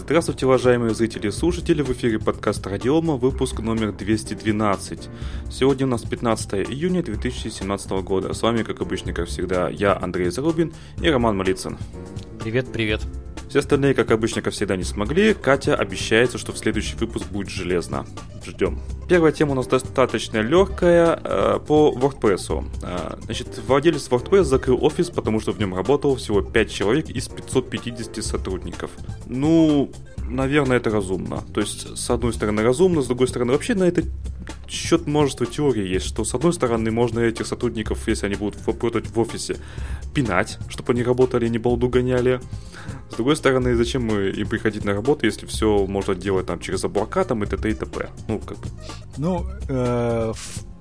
Здравствуйте, уважаемые зрители и слушатели, в эфире подкаст Радиома, выпуск номер 212. Сегодня у нас 15 июня 2017 года. С вами, как обычно, как всегда, я, Андрей Зарубин и Роман Малицын. Привет, привет. Все остальные, как обычно, как всегда, не смогли. Катя обещается, что в следующий выпуск будет железно. Ждем. Первая тема у нас достаточно легкая э, по WordPress. Э, значит, владелец WordPress закрыл офис, потому что в нем работало всего 5 человек из 550 сотрудников. Ну, наверное, это разумно. То есть, с одной стороны, разумно, с другой стороны, вообще на это счет множество теорий есть, что с одной стороны можно этих сотрудников, если они будут работать в офисе, пинать, чтобы они работали и не балду гоняли. С другой стороны, зачем им приходить на работу, если все можно делать там через облака там и т.д. и т.п. Ну, как бы. Ну, э,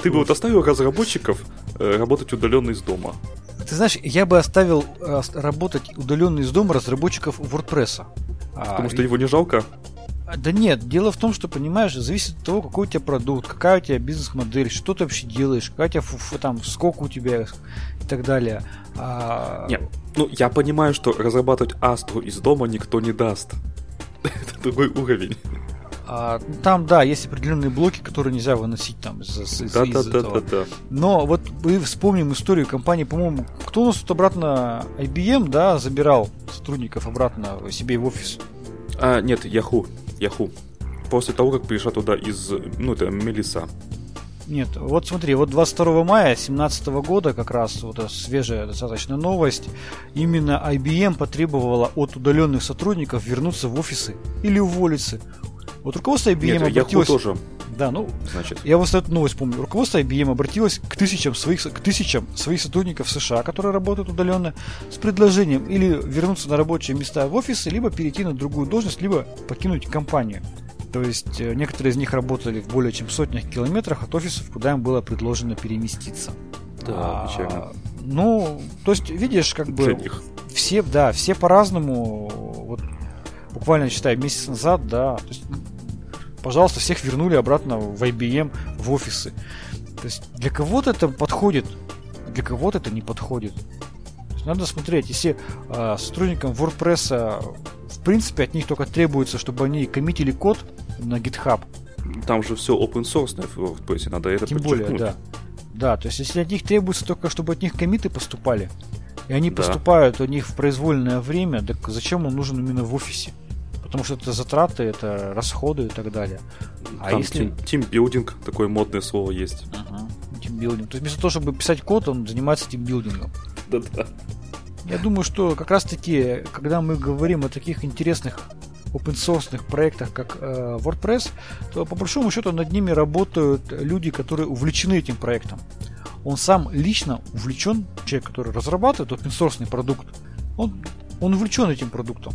Ты бы вот оставил разработчиков э, работать удаленно из дома. Ты знаешь, я бы оставил э, работать удаленно из дома разработчиков WordPress. Потому а, что его не жалко? Да нет, дело в том, что, понимаешь, зависит от того, какой у тебя продукт, какая у тебя бизнес-модель, что ты вообще делаешь, какая у тебя там, сколько у тебя и так далее. А... Нет, ну я понимаю, что разрабатывать Астру из дома никто не даст. Это другой уровень. А, там, да, есть определенные блоки, которые нельзя выносить там из, из, да, из да, этого. Да, да, да. Но вот мы вспомним историю компании, по-моему, кто у нас тут обратно IBM, да, забирал сотрудников обратно себе в офис? А, нет, Yahoo. Yahoo. После того, как пришла туда из, ну, это Мелиса. Нет, вот смотри, вот 22 мая 2017 года, как раз вот свежая достаточно новость, именно IBM потребовала от удаленных сотрудников вернуться в офисы или уволиться. Вот руководство IBM Нет, обратилось... тоже. Да, ну, Значит. я вот эту новость помню. Руководство IBM обратилось к тысячам своих, к тысячам своих сотрудников США, которые работают удаленно, с предложением или вернуться на рабочие места в офисы, либо перейти на другую должность, либо покинуть компанию. То есть э, некоторые из них работали в более чем сотнях километрах от офисов, куда им было предложено переместиться. Да, а. Ну, то есть, видишь, как бы все, да, все по-разному. Вот буквально, считай, месяц назад, да, то есть, пожалуйста, всех вернули обратно в IBM, в офисы. То есть для кого-то это подходит, для кого-то это не подходит. надо смотреть, если э, сотрудникам WordPress в принципе от них только требуется, чтобы они коммитили код на GitHub. Там же все open source в WordPress, надо это Тем более, да. Да, то есть если от них требуется только, чтобы от них комиты поступали, и они да. поступают у них в произвольное время, так зачем он нужен именно в офисе? Потому что это затраты, это расходы и так далее. А Там если... Тимбилдинг, такое модное слово есть. Ага, тимбилдинг. То есть вместо того, чтобы писать код, он занимается тимбилдингом. Да-да. Я думаю, что как раз-таки, когда мы говорим о таких интересных open source проектах, как э, WordPress, то по большому счету над ними работают люди, которые увлечены этим проектом. Он сам лично увлечен, человек, который разрабатывает open source продукт, он, он увлечен этим продуктом.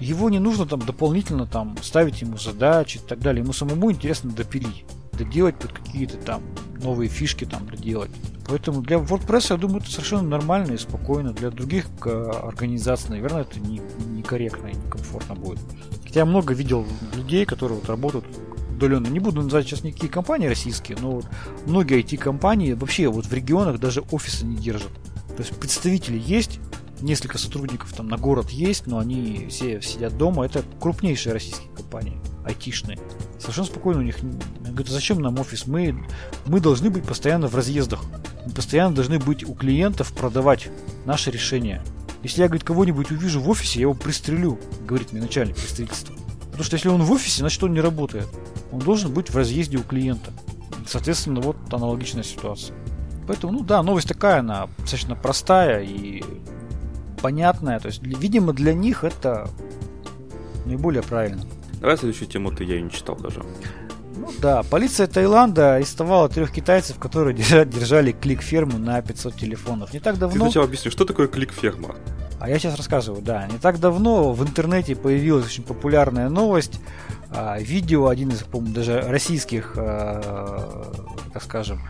Его не нужно там дополнительно там ставить ему задачи и так далее. Ему самому интересно допилить, доделать под какие-то там новые фишки там доделать. Поэтому для WordPress, я думаю, это совершенно нормально и спокойно. Для других организаций, наверное, это не, некорректно и некомфортно будет. Хотя я много видел людей, которые вот работают удаленно. Не буду называть сейчас никакие компании российские, но вот многие IT-компании вообще вот в регионах даже офисы не держат. То есть представители есть, несколько сотрудников там на город есть, но они все сидят дома. Это крупнейшие российские компании, айтишные. Совершенно спокойно у них. Говорят, зачем нам офис? Мы, мы должны быть постоянно в разъездах. Мы постоянно должны быть у клиентов продавать наши решения. Если я, говорит, кого-нибудь увижу в офисе, я его пристрелю, говорит мне начальник представительства. Потому что если он в офисе, значит он не работает. Он должен быть в разъезде у клиента. Соответственно, вот аналогичная ситуация. Поэтому, ну да, новость такая, она достаточно простая и понятная. То есть, видимо, для них это наиболее правильно. Давай следующую тему ты я не читал даже. Ну да, полиция Таиланда арестовала трех китайцев, которые держали, клик-ферму на 500 телефонов. Не так давно... Ты сначала объясни, что такое клик-ферма? А я сейчас рассказываю, да. Не так давно в интернете появилась очень популярная новость. А, видео, один из, по-моему, даже российских, а, так скажем,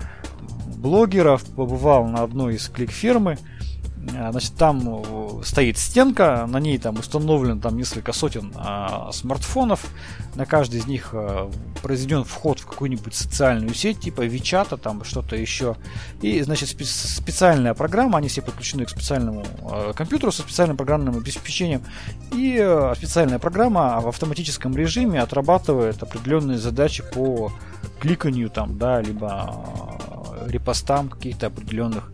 блогеров побывал на одной из клик-фермы значит, там э, стоит стенка, на ней там установлено там несколько сотен а, смартфонов, на каждый из них а, произведен вход в какую-нибудь социальную сеть, типа Вичата, там что-то еще. И, значит, спе- специальная программа, они все подключены к специальному а, компьютеру со специальным программным обеспечением, и а, специальная программа в автоматическом режиме отрабатывает определенные задачи по кликанию там, да, либо репостам каких-то определенных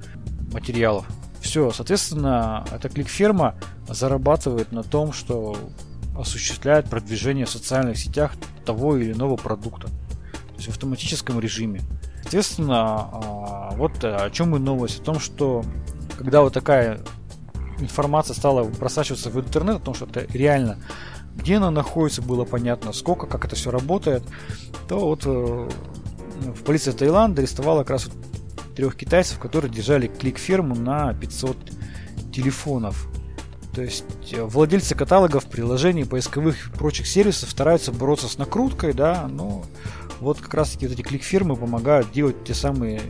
материалов. Все, соответственно, эта клик-ферма зарабатывает на том, что осуществляет продвижение в социальных сетях того или иного продукта. То есть в автоматическом режиме. Соответственно, а, вот о чем и новость. О том, что когда вот такая информация стала просачиваться в интернет, о том, что это реально где она находится, было понятно, сколько, как это все работает, то вот э, в полиции Таиланда арестовала как раз трех китайцев, которые держали клик-ферму на 500 телефонов. То есть э, владельцы каталогов, приложений, поисковых и прочих сервисов стараются бороться с накруткой, да, но вот как раз таки вот эти клик-фирмы помогают делать те самые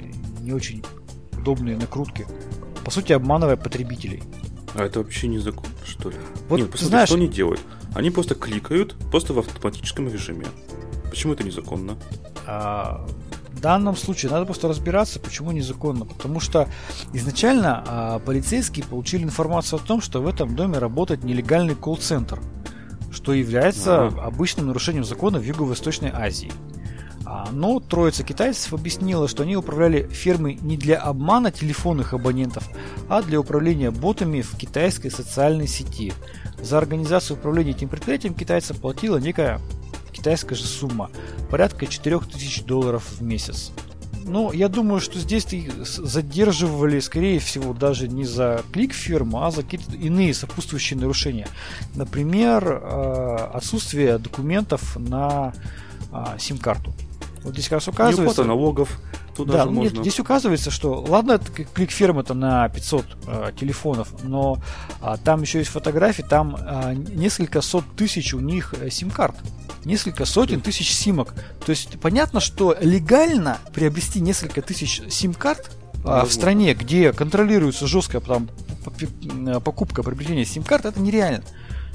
не очень удобные накрутки. По сути, обманывая потребителей. А это вообще незаконно, что ли? Вот, Нет, посмотри, знаешь, что они делают? Они просто кликают, просто в автоматическом режиме. Почему это незаконно? А, данном случае надо просто разбираться, почему незаконно. Потому что изначально а, полицейские получили информацию о том, что в этом доме работает нелегальный колл-центр, что является а. обычным нарушением закона в Юго-Восточной Азии. А, но троица китайцев объяснила, что они управляли фермой не для обмана телефонных абонентов, а для управления ботами в китайской социальной сети. За организацию управления этим предприятием китайцам платила некая китайская же сумма, порядка 4000 долларов в месяц. Но я думаю, что здесь задерживали, скорее всего, даже не за клик фирмы, а за какие-то иные сопутствующие нарушения. Например, э, отсутствие документов на а, сим-карту. Вот здесь как раз указывается... Не налогов, Туда да, же можно... нет, здесь указывается, что ладно, клик это на 500 э, телефонов, но а, там еще есть фотографии, там а, несколько сот тысяч у них э, сим-карт. Несколько сотен тысяч симок. То есть понятно, что легально приобрести несколько тысяч сим-карт а, в стране, где контролируется жесткая там, э, покупка, приобретение сим-карт, это нереально.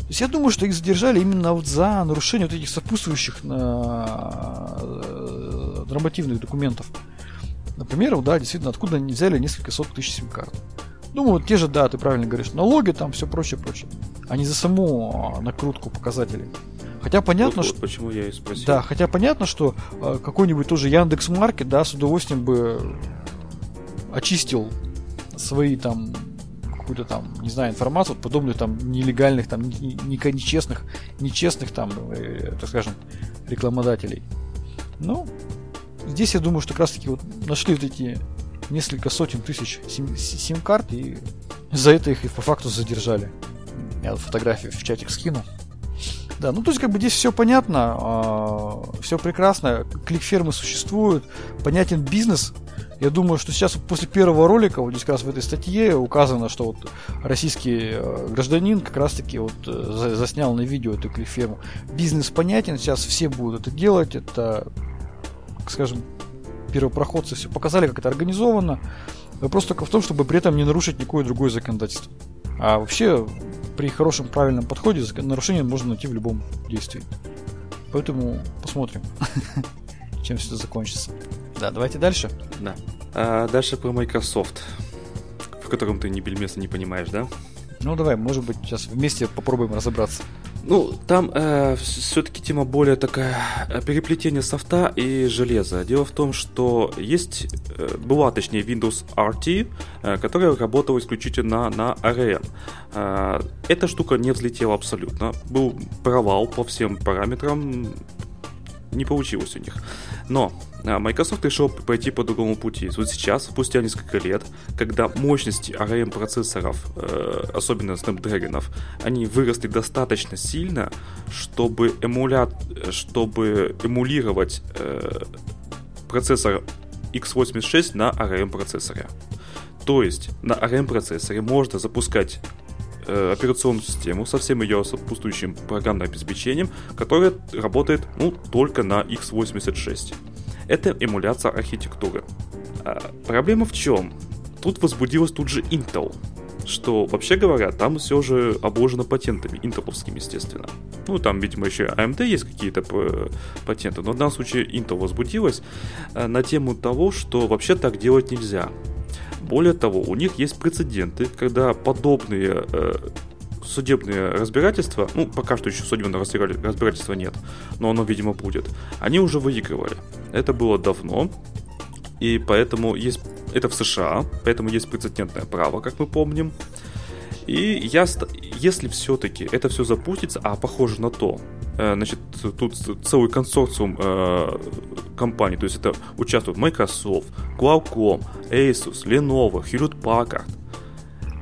То есть я думаю, что их задержали именно вот за нарушение вот этих сопутствующих э, нормативных документов. Например, да, действительно, откуда они взяли несколько сот тысяч сим-карт. Думаю, те же, да, ты правильно говоришь, налоги, там все прочее, прочее. А не за саму накрутку показателей. Хотя понятно, вот, вот, что... почему я и спросил. Да, хотя понятно, что э, какой-нибудь тоже Яндекс Маркет, да, с удовольствием бы очистил свои там какую-то там, не знаю, информацию, подобную там нелегальных, там, нечестных, нечестных там, э, так скажем, рекламодателей. Ну, здесь я думаю, что как раз таки вот нашли вот эти несколько сотен тысяч сим-карт и за это их и по факту задержали. Я вот фотографию в чатик скину. Да, ну то есть как бы здесь все понятно, э, а, все прекрасно, клик-фермы существуют, понятен бизнес. Я думаю, что сейчас после первого ролика, вот здесь как раз в этой статье указано, что вот российский э, гражданин как раз таки вот э, заснял на видео эту клик-ферму. Бизнес понятен, сейчас все будут это делать, это скажем, первопроходцы все показали, как это организовано. Вопрос только в том, чтобы при этом не нарушить никакое другое законодательство. А вообще, при хорошем правильном подходе нарушение можно найти в любом действии. Поэтому посмотрим, чем все это закончится. Да, давайте дальше. Да. А дальше про Microsoft, в котором ты ни бельмеса не понимаешь, да? Ну давай, может быть, сейчас вместе попробуем разобраться. Ну, там э, все-таки тема более такая э, переплетение софта и железа. Дело в том, что есть, э, была точнее Windows RT, э, которая работала исключительно на ARM. Э, эта штука не взлетела абсолютно. Был провал по всем параметрам, не получилось у них. Но а, Microsoft решил пойти по другому пути. Вот сейчас, спустя несколько лет, когда мощности ARM процессоров, э, особенно Snapdragon, они выросли достаточно сильно, чтобы, эмуля... чтобы эмулировать э, процессор x86 на ARM процессоре. То есть на ARM процессоре можно запускать э, операционную систему со всем ее сопутствующим программным обеспечением, которая работает ну, только на x86 это эмуляция архитектуры. А, проблема в чем? Тут возбудилась тут же Intel. что, вообще говоря, там все же обложено патентами, интеловскими, естественно. Ну, там, видимо, еще AMD есть какие-то э, патенты, но в данном случае Intel возбудилась э, на тему того, что вообще так делать нельзя. Более того, у них есть прецеденты, когда подобные э, судебные разбирательства, ну, пока что еще судебного разбирательства нет, но оно, видимо, будет, они уже выигрывали. Это было давно, и поэтому есть... Это в США, поэтому есть прецедентное право, как мы помним. И я, если все-таки это все запустится, а похоже на то, э, значит, тут целый консорциум э, компаний, то есть это участвуют Microsoft, Qualcomm, Asus, Lenovo, Hewlett Packard,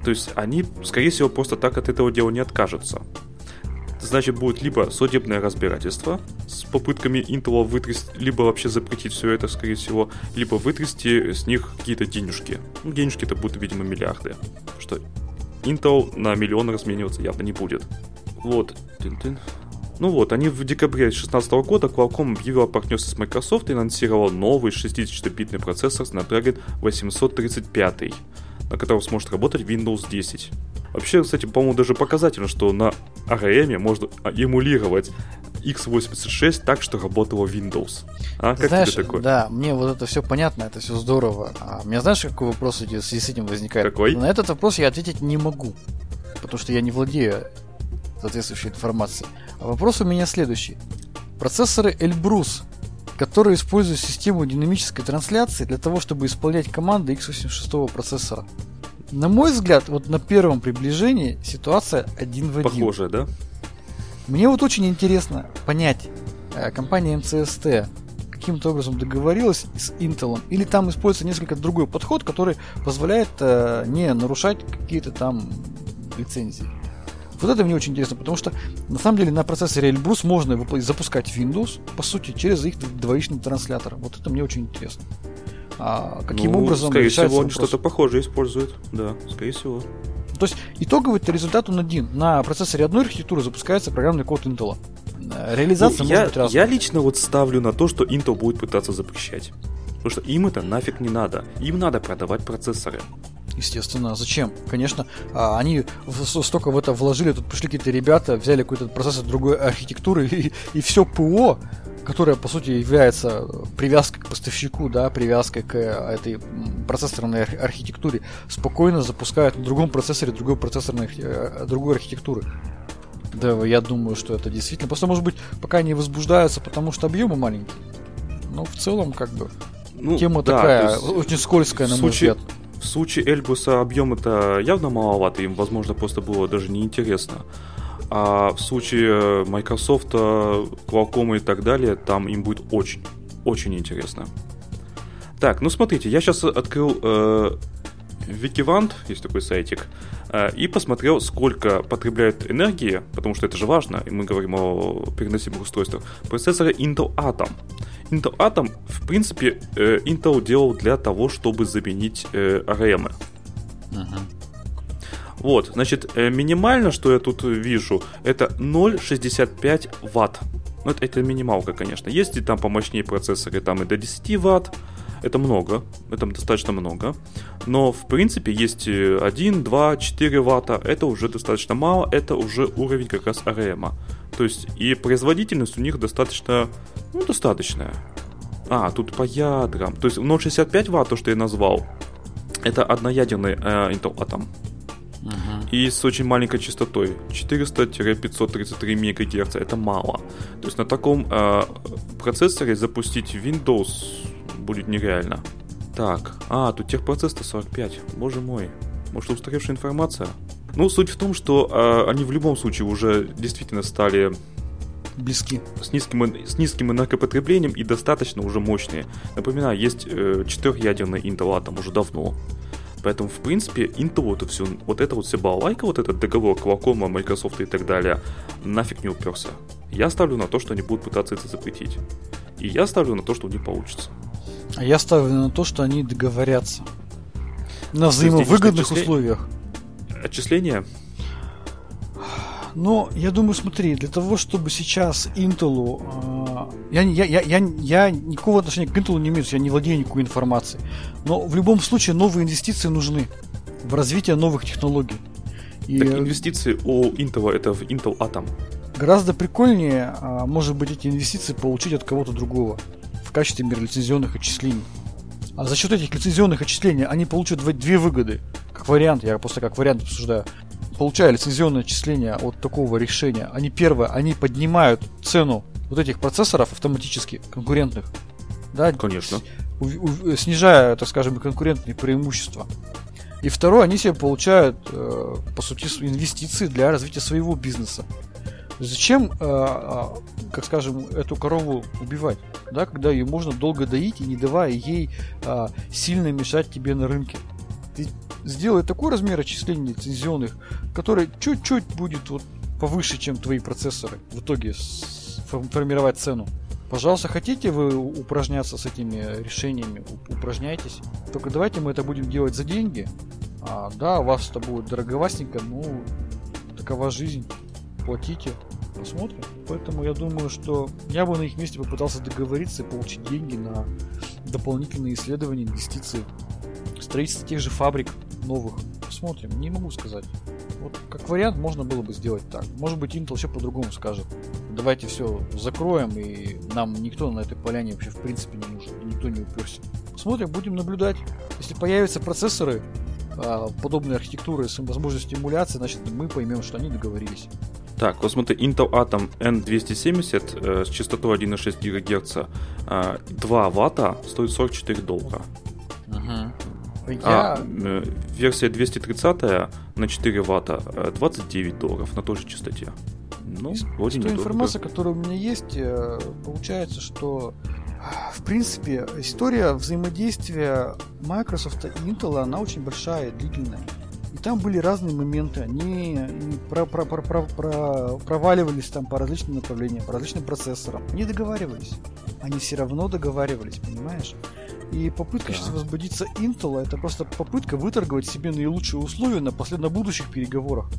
то есть они, скорее всего, просто так от этого дела не откажутся. Значит, будет либо судебное разбирательство с попытками Intel вытрясти, либо вообще запретить все это, скорее всего, либо вытрясти с них какие-то денежки. Ну, денежки это будут, видимо, миллиарды. Что Intel на миллион размениваться явно не будет. Вот. Ну вот, они в декабре 2016 года Qualcomm объявил о партнерстве с Microsoft и анонсировал новый 64-битный процессор Snapdragon 835 на котором сможет работать Windows 10. Вообще, кстати, по-моему, даже показательно, что на ARM можно эмулировать x86 так, что работало Windows. А, как знаешь, тебе такое? Да, мне вот это все понятно, это все здорово. А у меня знаешь, какой вопрос в связи с этим возникает? Какой? На этот вопрос я ответить не могу, потому что я не владею соответствующей информацией. А вопрос у меня следующий. Процессоры Elbrus который использует систему динамической трансляции для того, чтобы исполнять команды x86 процессора. На мой взгляд, вот на первом приближении ситуация один в один. Похоже, да? Мне вот очень интересно понять, э, компания МЦСТ каким-то образом договорилась с Intel, или там используется несколько другой подход, который позволяет э, не нарушать какие-то там лицензии. Вот это мне очень интересно, потому что на самом деле на процессоре Elbrus можно запускать Windows, по сути, через их двоичный транслятор. Вот это мне очень интересно. А каким ну, образом скорее всего, они что-то похожее используют. Да, скорее всего. То есть итоговый результат он один. На процессоре одной архитектуры запускается программный код Intel. Реализация ну, может я, быть разной. Я лично вот ставлю на то, что Intel будет пытаться запрещать. Потому что им это нафиг не надо. Им надо продавать процессоры. Естественно, зачем? Конечно, а, они столько в это вложили, тут пришли какие-то ребята, взяли какой-то процессор другой архитектуры, и, и все ПО, которое, по сути, является привязкой к поставщику, да, привязкой к этой процессорной архитектуре, спокойно запускают на другом процессоре другой процессорной, э, другой архитектуры. Да, я думаю, что это действительно. Просто, может быть, пока не возбуждаются, потому что объемы маленькие. Но в целом, как бы, ну, тема да, такая, есть, очень скользкая, на мой случае, взгляд. В случае Эльбуса объем это явно маловато, им, возможно, просто было даже неинтересно. А в случае Microsoft, Qualcomm и так далее, там им будет очень, очень интересно. Так, ну смотрите, я сейчас открыл э, Wikivant, есть такой сайтик, э, и посмотрел, сколько потребляет энергии, потому что это же важно, и мы говорим о переносимых устройствах, процессоры Intel Atom. Intel Atom, в принципе, э, Intel делал для того, чтобы заменить э, ARM. Uh-huh. Вот, значит, э, минимально, что я тут вижу, это 0,65 ватт. Ну, это, это минималка, конечно. Есть и там помощнее процессоры, там и до 10 ватт. Это много, это достаточно много. Но, в принципе, есть 1, 2, 4 ватта. Это уже достаточно мало, это уже уровень как раз ARM. То есть и производительность у них достаточно, ну, достаточная. А, тут по ядрам. То есть 0,65 Вт, то, что я назвал, это одноядерный э, Intel Atom. Uh-huh. И с очень маленькой частотой 400-533 МГц это мало. То есть на таком э, процессоре запустить Windows будет нереально. Так, а, тут техпроцесс 45. Боже мой. Может, устаревшая информация? Ну, суть в том, что э, они в любом случае уже действительно стали близки. С низким, с низким энергопотреблением и достаточно уже мощные. Напоминаю, есть э, четырехъядерный Intel Atom уже давно. Поэтому, в принципе, Intel это все, вот это вот все балалайка, вот этот договор Qualcomm, Microsoft и так далее, нафиг не уперся. Я ставлю на то, что они будут пытаться это запретить. И я ставлю на то, что у них получится. А я ставлю на то, что они договорятся. На взаимовыгодных условиях отчисления? Но я думаю, смотри, для того, чтобы сейчас Intel... Э, я, я, я, я, я никакого отношения к Intel не имею, я не владею никакой информацией. Но в любом случае новые инвестиции нужны. в развитие новых технологий. И так инвестиции у Intel это в Intel Atom. Гораздо прикольнее, а, может быть, эти инвестиции получить от кого-то другого в качестве лицензионных отчислений. А за счет этих лицензионных отчислений они получат две выгоды. Как вариант, я просто как вариант обсуждаю. Получая лицензионное отчисление от такого решения, они первое, они поднимают цену вот этих процессоров автоматически конкурентных. Да, Конечно. У, у, снижая, так скажем, конкурентные преимущества. И второе, они себе получают, э, по сути, инвестиции для развития своего бизнеса. Зачем, э, э, как скажем, эту корову убивать, да, когда ее можно долго доить и не давая ей э, сильно мешать тебе на рынке? Ты сделай такой размер отчислений лицензионных, который чуть-чуть будет вот повыше, чем твои процессоры в итоге формировать цену. Пожалуйста, хотите вы упражняться с этими решениями, упражняйтесь. Только давайте мы это будем делать за деньги. А, да, вас это будет дороговастенько, ну, такова жизнь. Платите, посмотрим. Поэтому я думаю, что я бы на их месте попытался договориться и получить деньги на дополнительные исследования, инвестиции, строительство тех же фабрик новых. Посмотрим, не могу сказать. Вот как вариант можно было бы сделать так. Может быть, Intel вообще по-другому скажет. Давайте все закроем, и нам никто на этой поляне вообще в принципе не нужен, никто не уперся. Смотрим, будем наблюдать. Если появятся процессоры а, подобной архитектуры с возможностью эмуляции, значит мы поймем, что они договорились. Так, вот смотри, Intel Atom N270 э, с частотой 1,6 ГГц э, 2 ватта стоит 44 доллара. Угу. Я... А версия 230 на 4 ватта 29 э, долларов на той же частоте. Ну, Из вроде той информации, которая у меня есть, э, получается, что в принципе, история взаимодействия Microsoft и Intel, она очень большая, длительная. И там были разные моменты, они про, про, про, про, про, проваливались там по различным направлениям, по различным процессорам. Не договаривались. Они все равно договаривались, понимаешь? И попытка да. сейчас возбудиться Intel это просто попытка выторговать себе наилучшие условия на последно будущих переговорах.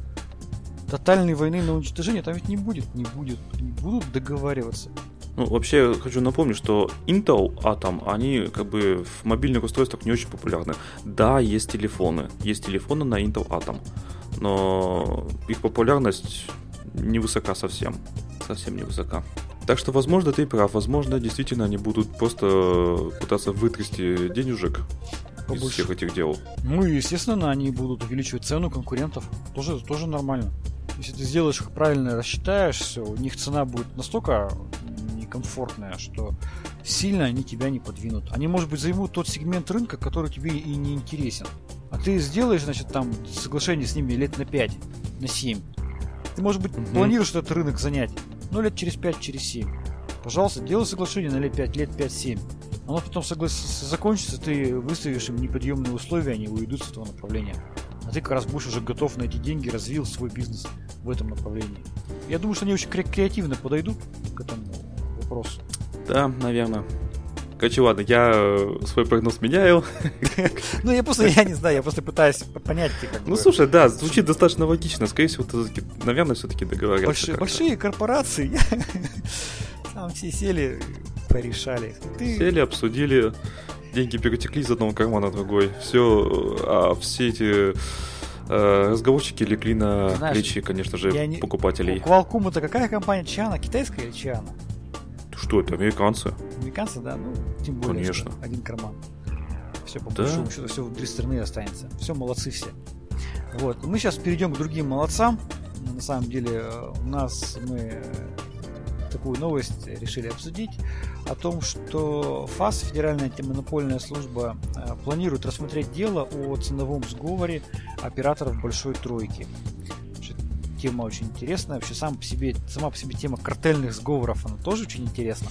Тотальной войны на уничтожение там ведь не будет, не будет, не будут договариваться. Ну, вообще, хочу напомнить, что Intel Atom, они как бы в мобильных устройствах не очень популярны. Да, есть телефоны, есть телефоны на Intel Atom, но их популярность невысока совсем, совсем невысока. Так что, возможно, ты прав. Возможно, действительно, они будут просто пытаться вытрясти денежек Побольше. из всех этих дел. Ну и, естественно, они будут увеличивать цену конкурентов. Тоже, тоже нормально. Если ты сделаешь их правильно, рассчитаешь все, у них цена будет настолько некомфортная, что сильно они тебя не подвинут. Они, может быть, займут тот сегмент рынка, который тебе и не интересен. А ты сделаешь, значит, там соглашение с ними лет на 5, на 7. Ты, может быть, угу. планируешь этот рынок занять ну, лет через 5, через 7. Пожалуйста, делай соглашение на лет 5, лет 5-7. Оно потом соглас... закончится, ты выставишь им неподъемные условия, они уйдут с этого направления. А ты как раз будешь уже готов на эти деньги, развил свой бизнес в этом направлении. Я думаю, что они очень креативно подойдут к этому вопросу. Да, наверное. Короче, ладно, я э, свой прогноз меняю. Ну, я просто, я не знаю, я просто пытаюсь понять, как Ну, слушай, да, звучит достаточно логично. Скорее всего, наверное, все-таки договорятся. Большие корпорации, там все сели, порешали. Сели, обсудили, деньги перетекли из одного кармана в другой. Все, а все эти э, разговорчики легли на плечи, конечно же, покупателей. Qualcomm это какая компания? Чиана? Китайская или Чиана? Что это, американцы? Американцы, да, ну, тем более, Конечно. один карман. Все, по да? большому счету, все внутри страны останется. Все, молодцы все. Вот. Мы сейчас перейдем к другим молодцам. На самом деле, у нас мы такую новость решили обсудить о том, что ФАС, Федеральная антимонопольная служба, э, планирует рассмотреть дело о ценовом сговоре операторов Большой Тройки тема очень интересная. Вообще сам по себе, сама по себе тема картельных сговоров, она тоже очень интересна.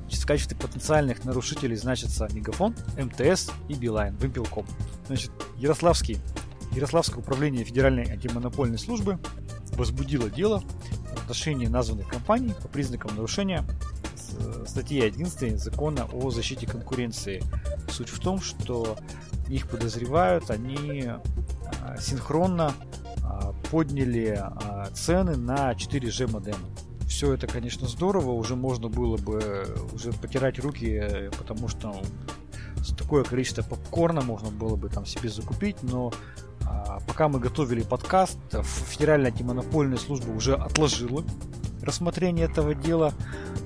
Значит, в качестве потенциальных нарушителей значатся Мегафон, МТС и Билайн, Вимпелком. Значит, Ярославский, Ярославское управление Федеральной антимонопольной службы возбудило дело в отношении названных компаний по признакам нарушения статьи 11 закона о защите конкуренции. Суть в том, что их подозревают, они а, синхронно подняли а, цены на 4G модемы. Все это, конечно, здорово, уже можно было бы уже потирать руки, потому что такое количество попкорна можно было бы там себе закупить, но А, пока мы готовили подкаст, Федеральная антимонопольная служба уже отложила рассмотрение этого дела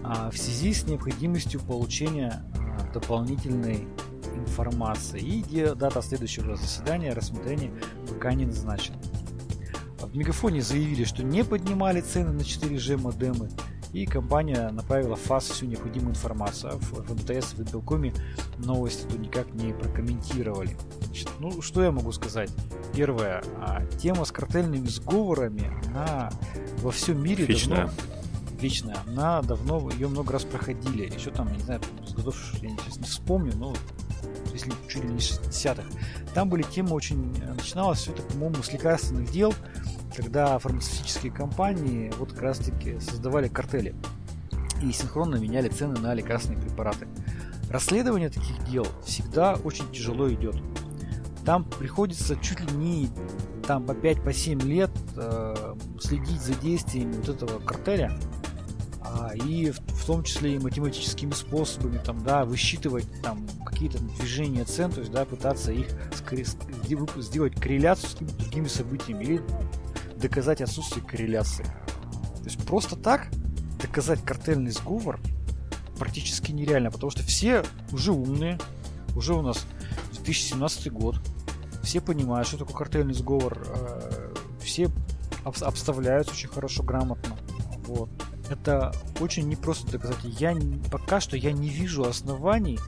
а, в связи с необходимостью получения дополнительной информации. И дата следующего заседания рассмотрения пока не назначена. В Мегафоне заявили, что не поднимали цены на 4G модемы, и компания направила в ФАС всю необходимую информацию. А в МТС в Белкоме новости тут никак не прокомментировали. Значит, ну, что я могу сказать? Первое. А, тема с картельными сговорами на во всем мире Вечная. давно вечная. Она давно, ее много раз проходили. Еще там, не знаю, с годов, я сейчас не вспомню, но если чуть ли не 60-х. Там были темы очень... Начиналось все это, по-моему, с лекарственных дел, когда фармацевтические компании вот как раз-таки создавали картели и синхронно меняли цены на лекарственные препараты. Расследование таких дел всегда очень тяжело идет. Там приходится чуть ли не там по 5-7 по лет э, следить за действиями вот этого картеля, а, и в том числе и математическими способами, там, да, высчитывать там какие-то движения цен, то есть, да, пытаться их сделать корреляцию с другими событиями или доказать отсутствие корреляции. То есть просто так доказать картельный сговор практически нереально, потому что все уже умные, уже у нас 2017 год, все понимают, что такое картельный сговор, э, все обставляются очень хорошо, грамотно. Вот. Это очень непросто доказать. Я пока что я не вижу оснований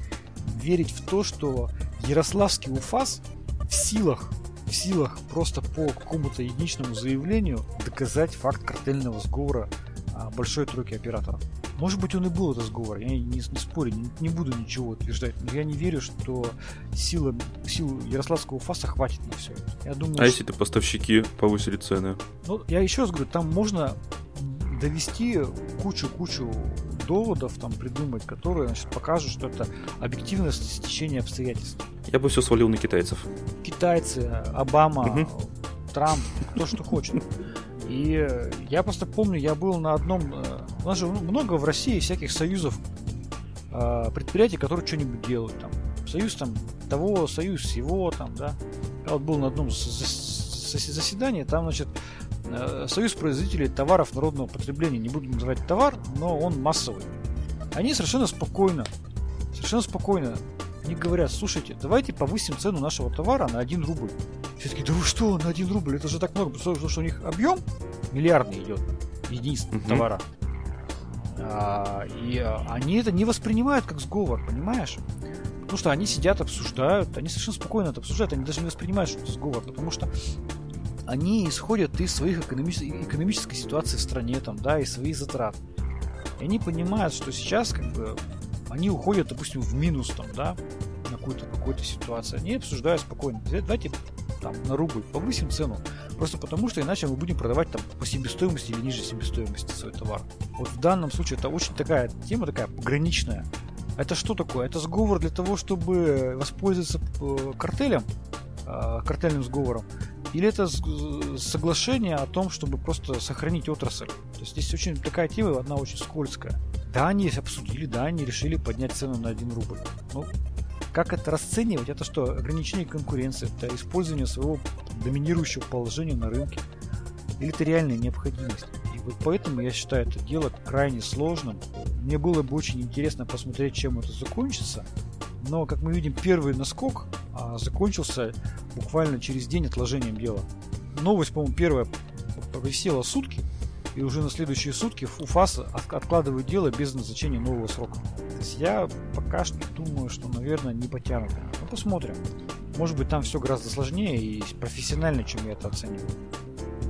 верить в то, что Ярославский УФАС в силах в силах просто по какому-то единичному заявлению доказать факт картельного сговора а, большой тройки операторов. Может быть, он и был это сговор, я не, не спорю, не, не буду ничего утверждать, но я не верю, что сила, силу Ярославского ФАСа хватит на все Я думаю, а что... если поставщики повысили цены? Ну, я еще раз говорю, там можно довести кучу-кучу доводов там придумать, которые значит, покажут, что это объективное стечение обстоятельств. Я бы все свалил на китайцев. Китайцы, Обама, угу. Трамп, кто что хочет. И я просто помню, я был на одном... Э, у нас же много в России всяких союзов э, предприятий, которые что-нибудь делают. Там, союз там того, союз всего, там, да. Я вот был на одном заседании, там, значит, Союз производителей товаров народного потребления, не буду называть товар, но он массовый. Они совершенно спокойно, совершенно спокойно не говорят, слушайте, давайте повысим цену нашего товара на 1 рубль. Все таки да вы что, на 1 рубль, это же так много, потому что у них объем миллиардный идет, единиц угу. товара. А, и а, они это не воспринимают как сговор, понимаешь? Потому что они сидят, обсуждают, они совершенно спокойно это обсуждают, они даже не воспринимают, что это сговор, потому что они исходят из своих экономи- экономической ситуации в стране, там, да, и своих затрат. И они понимают, что сейчас как бы они уходят, допустим, в минус там, да, на какую-то какую-то ситуацию. Они обсуждают спокойно. Давайте там на рубль повысим цену. Просто потому, что иначе мы будем продавать там по себестоимости или ниже себестоимости свой товар. Вот в данном случае это очень такая тема такая пограничная. Это что такое? Это сговор для того, чтобы воспользоваться э, картелем, э, картельным сговором. Или это соглашение о том, чтобы просто сохранить отрасль? То есть здесь очень такая тема, одна очень скользкая. Да, они обсудили, да, они решили поднять цену на 1 рубль. Ну, как это расценивать? Это что, ограничение конкуренции, это использование своего доминирующего положения на рынке? Или это реальная необходимость? И вот поэтому я считаю это дело крайне сложным. Мне было бы очень интересно посмотреть, чем это закончится. Но, как мы видим, первый наскок а, закончился буквально через день отложением дела. Новость, по-моему, первая повисела сутки, и уже на следующие сутки УФАС откладывает дело без назначения нового срока. То есть я пока что думаю, что, наверное, не потянут. Ну, посмотрим. Может быть, там все гораздо сложнее и профессиональнее, чем я это оцениваю.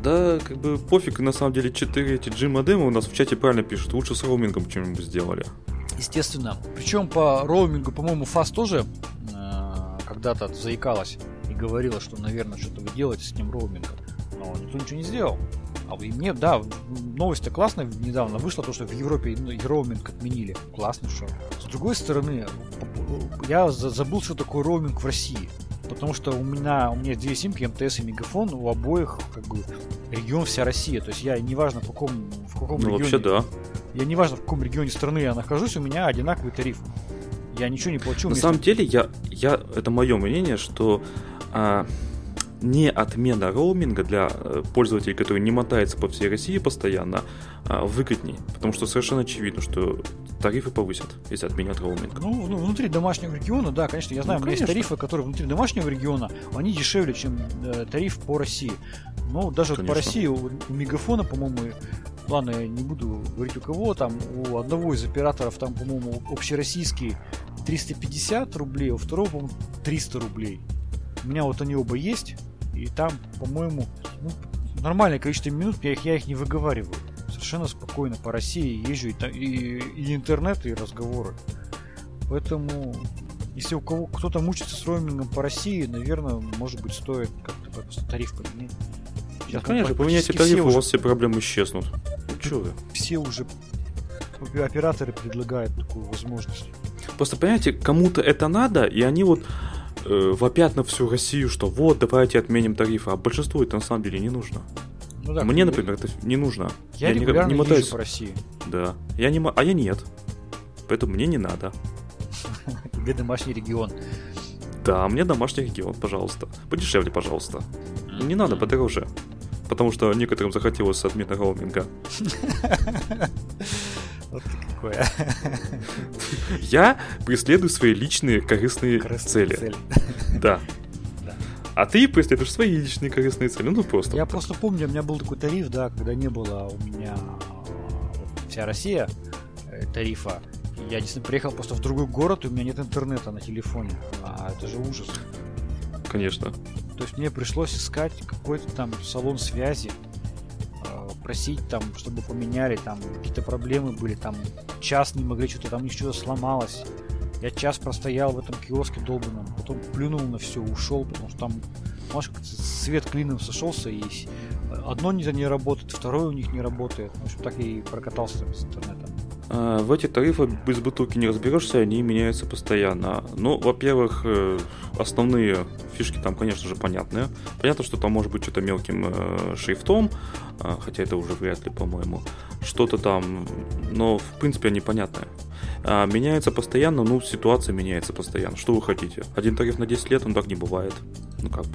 Да, как бы пофиг, на самом деле 4 эти G-модемы у нас в чате правильно пишут, лучше с роумингом чем-нибудь сделали. Естественно. Причем по роумингу, по-моему, ФАС тоже когда-то заикалась и говорила, что, наверное, что-то вы делаете с ним роумингом. Но никто ничего не сделал. А и мне, да, новость-то классная недавно вышла, то, что в Европе ну, роуминг отменили. Классно, что. С другой стороны, я забыл, что такое роуминг в России. Потому что у меня, у меня две симки, МТС и Мегафон, у обоих как бы регион вся Россия. То есть я неважно в каком, в каком ну, регионе. Вообще да. Я неважно в каком регионе страны я нахожусь, у меня одинаковый тариф. Я ничего не плачу. На самом деле, я, я, это мое мнение, что а, не отмена роуминга для э, пользователей, которые не мотаются по всей России постоянно, а, выгодней. Потому что совершенно очевидно, что тарифы повысят, если отменят роуминг. Ну, ну внутри домашнего региона, да, конечно, я знаю, ну, у меня есть тарифы, которые внутри домашнего региона, они дешевле, чем э, тариф по России. Но даже вот по России у, у Мегафона, по-моему, ладно, я не буду говорить у кого, там у одного из операторов, там, по-моему, общероссийский 350 рублей, у второго, по-моему, 300 рублей. У меня вот они оба есть, и там, по-моему, ну, нормальное количество минут, я их, я их не выговариваю. Совершенно спокойно по России езжу, и, и, и интернет, и разговоры. Поэтому, если у кого кто-то мучится с роумингом по России, наверное, может быть, стоит как-то просто тариф поменять. Сейчас, конечно, поменяйте тариф, у вас все проблемы исчезнут. Ну, вы? Все уже операторы предлагают такую возможность. Просто, понимаете, кому-то это надо, и они вот э, вопят на всю Россию, что вот, давайте отменим тарифы, а большинству это на самом деле не нужно. Ну, да, Мне, например, это не нужно. Я, я регулярно не, не мотаюсь по России. Да. Я не, а я нет. Поэтому мне не надо. Тебе домашний регион. Да, мне домашний регион, пожалуйста. Подешевле, пожалуйста. Не надо, подороже. Потому что некоторым захотелось отмена роуминга. Вот какое. Я преследую свои личные корыстные цели. цели. Да. А ты преследуешь свои личные корыстные цели. Ну, просто. Я просто помню, у меня был такой тариф, да, когда не было у меня вся Россия э, тарифа. Я действительно приехал просто в другой город, и у меня нет интернета на телефоне. А это же ужас. Конечно. То есть мне пришлось искать какой-то там салон связи, просить там, чтобы поменяли, там какие-то проблемы были, там час не могли, что-то там что-то сломалось. Я час простоял в этом киоске долбанном, потом плюнул на все, ушел, потому что там, знаешь, свет клином сошелся, и одно не, не работает, второе у них не работает. В общем, так и прокатался с интернетом. А, в эти тарифы без бутылки не разберешься, они меняются постоянно. Ну, во-первых, э, основные фишки там, конечно же, понятные. Понятно, что там может быть что-то мелким э, шрифтом, э, хотя это уже вряд ли, по-моему. Что-то там, но в принципе они понятные. А, меняется постоянно, ну, ситуация меняется постоянно. Что вы хотите? Один тариф на 10 лет, он так не бывает. Ну, как.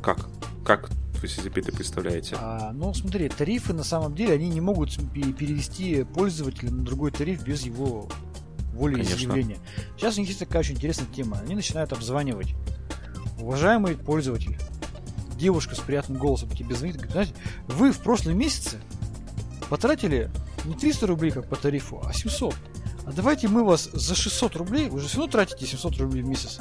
Как? Как вы себе это представляете? А, ну, смотри, тарифы на самом деле, они не могут перевести пользователя на другой тариф без его воли изъявления. Сейчас у них есть такая очень интересная тема. Они начинают обзванивать. Уважаемый пользователь, девушка с приятным голосом тебе звонит, говорит, знаете, вы в прошлом месяце потратили не 300 рублей, как по тарифу, а 700. А давайте мы вас за 600 рублей, вы же все равно тратите 700 рублей в месяц,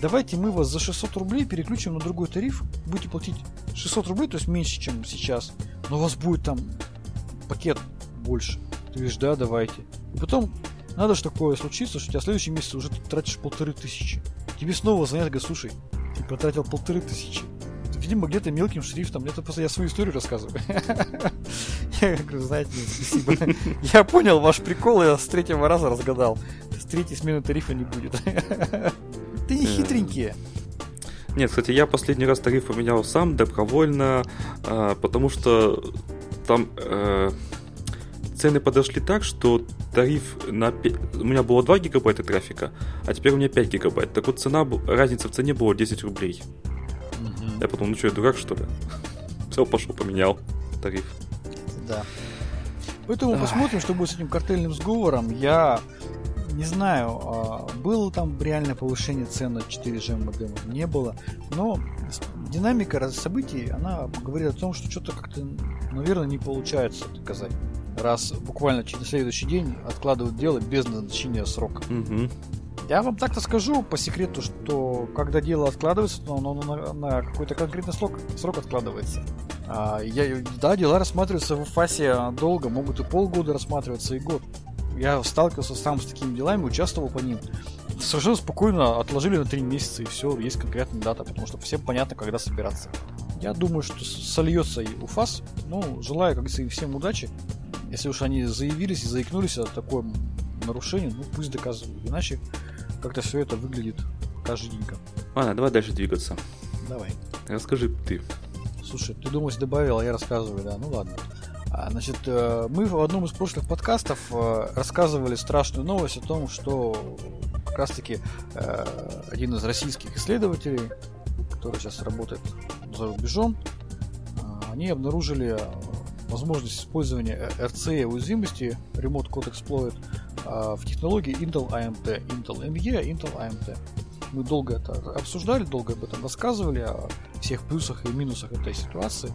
давайте мы вас за 600 рублей переключим на другой тариф, будете платить 600 рублей, то есть меньше, чем сейчас, но у вас будет там пакет больше. Ты говоришь, да, давайте. И потом надо же такое случиться, что у тебя в следующем месяце уже ты тратишь полторы тысячи. Тебе снова звонят, говорят, слушай, ты потратил полторы тысячи. Видимо, где-то мелким шрифтом. Это просто я свою историю рассказываю. Я говорю, знаете, спасибо. Я понял ваш прикол, я с третьего раза разгадал. С третьей смены тарифа не будет. Ты не хитренькие. Нет, кстати, я последний раз тариф поменял сам добровольно, а, потому что там э, цены подошли так, что тариф на 5... у меня было 2 гигабайта трафика, а теперь у меня 5 гигабайт. Так вот цена, разница в цене была 10 рублей. Угу. Я подумал, ну что, я дурак что ли? Все, пошел, поменял тариф. Да. Поэтому посмотрим, что будет с этим картельным сговором. Я не знаю, а, было там реальное повышение цен на 4G модемов, не было, но динамика событий, она говорит о том, что что-то как-то, наверное, не получается доказать. Раз буквально через следующий день откладывают дело без назначения срока. Угу. Я вам так-то скажу по секрету, что когда дело откладывается, то оно на, на какой-то конкретный срок, срок откладывается. А, я, да, дела рассматриваются в фасе долго, могут и полгода рассматриваться, и год я сталкивался сам с такими делами, участвовал по ним. Совершенно спокойно отложили на три месяца, и все, есть конкретная дата, потому что всем понятно, когда собираться. Я думаю, что сольется и УФАС. Ну, желаю, как говорится, всем удачи. Если уж они заявились и заикнулись о таком нарушении, ну пусть доказывают. Иначе как-то все это выглядит кажденько. Ладно, давай дальше двигаться. Давай. Расскажи ты. Слушай, ты думаешь, добавил, а я рассказываю, да? Ну ладно. А, значит, э, мы в одном из прошлых подкастов э, рассказывали страшную новость о том, что как раз-таки э, один из российских исследователей, который сейчас работает за рубежом, они обнаружили возможность использования RCA уязвимости Remote Code Exploit в технологии Intel AMT, Intel ME, Intel AMT. Мы долго это обсуждали, долго об этом рассказывали, о всех плюсах и минусах этой ситуации.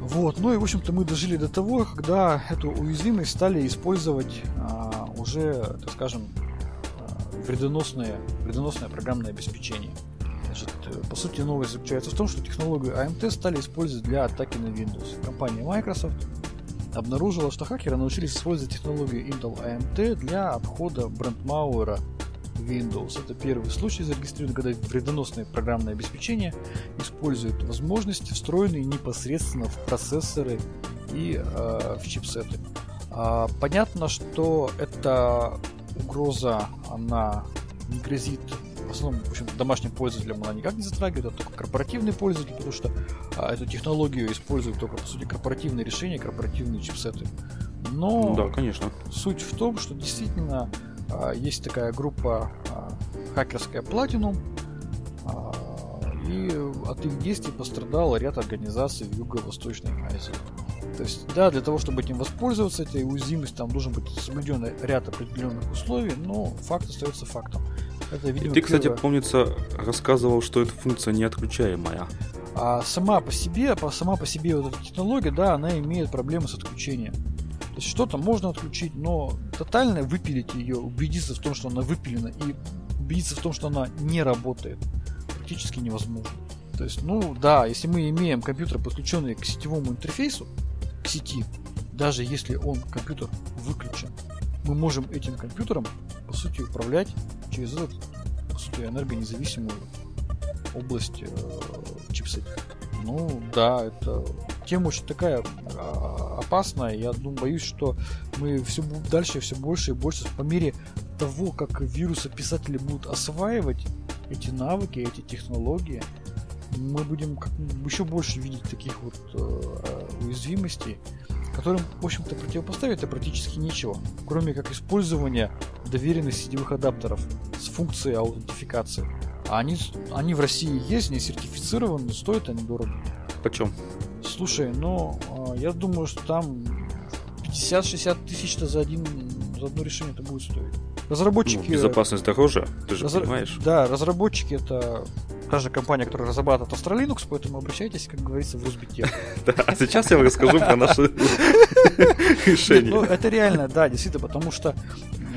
Вот. Ну и, в общем-то, мы дожили до того, когда эту уязвимость стали использовать а, уже, так скажем, а, вредоносное, вредоносное программное обеспечение. Значит, по сути, новость заключается в том, что технологию AMT стали использовать для атаки на Windows. Компания Microsoft обнаружила, что хакеры научились использовать технологию Intel AMT для обхода брендмауэра Windows. Это первый случай зарегистрирован, когда вредоносное программное обеспечение использует возможности, встроенные непосредственно в процессоры и э, в чипсеты. А, понятно, что эта угроза, она не грозит в основном, в общем домашним пользователям она никак не затрагивает, а только корпоративные пользователи, потому что а, эту технологию используют только, по сути, корпоративные решения, корпоративные чипсеты. Но да, конечно. суть в том, что действительно есть такая группа а, хакерская Platinum, а, и от их действий пострадал ряд организаций в Юго-Восточной Азии. То есть, да, для того, чтобы этим воспользоваться, этой уязвимостью, там должен быть соблюден ряд определенных условий, но факт остается фактом. Это, видимо, Ты, кстати, первое... помнится, рассказывал, что эта функция не отключаемая. А сама по себе, сама по себе вот эта технология, да, она имеет проблемы с отключением. То есть что-то можно отключить, но тотально выпилить ее, убедиться в том, что она выпилена, и убедиться в том, что она не работает, практически невозможно. То есть, ну да, если мы имеем компьютер, подключенный к сетевому интерфейсу, к сети, даже если он компьютер выключен, мы можем этим компьютером, по сути, управлять через этот, по сути, энергонезависимую область э, в чипсете. Ну да, это тема очень такая а, опасная. Я думаю, боюсь, что мы все дальше все больше и больше по мере того, как вирусы писатели будут осваивать эти навыки, эти технологии, мы будем еще больше видеть таких вот э, уязвимостей, которым, в общем-то, противопоставить-то практически нечего, кроме как использования доверенных сетевых адаптеров с функцией аутентификации. А они, они в России есть, не сертифицированы, стоят они дорого. Почем? Слушай, ну, а, я думаю, что там 50-60 тысяч-то за, один, за одно решение это будет стоить. Разработчики... Ну, безопасность дороже, ты же разра... понимаешь. Да, разработчики это та же компания, которая разрабатывает Astra Linux, поэтому обращайтесь, как говорится, в Русбитех. Да, а сейчас я вам расскажу про наши решения. Ну, это реально, да, действительно, потому что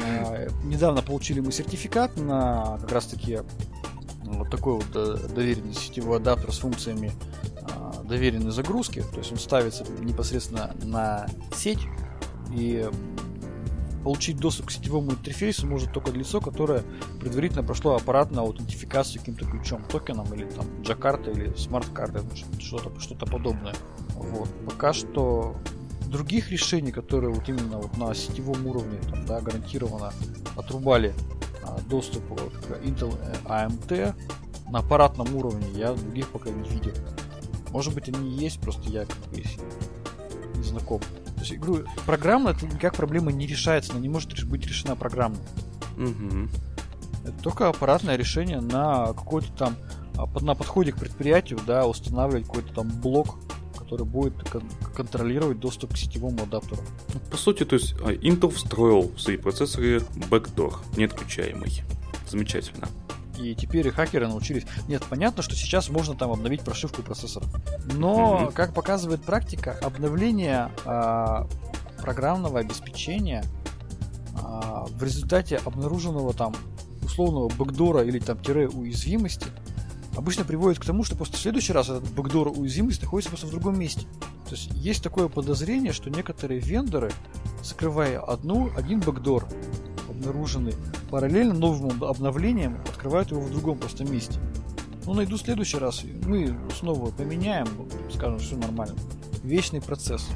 а, недавно получили мы сертификат на как раз-таки вот такой вот э, доверенный сетевой адаптер с функциями доверенной загрузки, то есть он ставится непосредственно на сеть и получить доступ к сетевому интерфейсу может только лицо, которое предварительно прошло аппаратную аутентификацию каким-то ключом, токеном или там джакарта или смарт-картой, что-то что подобное. Вот. Пока что других решений, которые вот именно вот на сетевом уровне там, да, гарантированно отрубали а, доступ к Intel AMT на аппаратном уровне, я других пока не видел. Может быть, они есть, просто я как бы не знаком. То есть, игру программно это никак проблема не решается, она не может быть решена программно. Угу. Это только аппаратное решение на какой-то там а, на подходе к предприятию, да, устанавливать какой-то там блок, который будет кон- контролировать доступ к сетевому адаптеру. Ну, по сути, то есть а, Intel встроил в свои процессоры backdoor, неотключаемый. Замечательно. И теперь хакеры научились. Нет, понятно, что сейчас можно там обновить прошивку процессоров. Но, mm-hmm. как показывает практика, обновление э, программного обеспечения э, в результате обнаруженного там условного бэкдора или там тире уязвимости обычно приводит к тому, что просто в следующий раз этот бэкдор уязвимость находится просто в другом месте. То есть есть такое подозрение, что некоторые вендоры, закрывая одну, один бэкдор, обнаруженный, параллельно новым обновлением открывают его в другом просто месте. Ну, найду в следующий раз, мы снова поменяем, скажем, все нормально. Вечный процесс.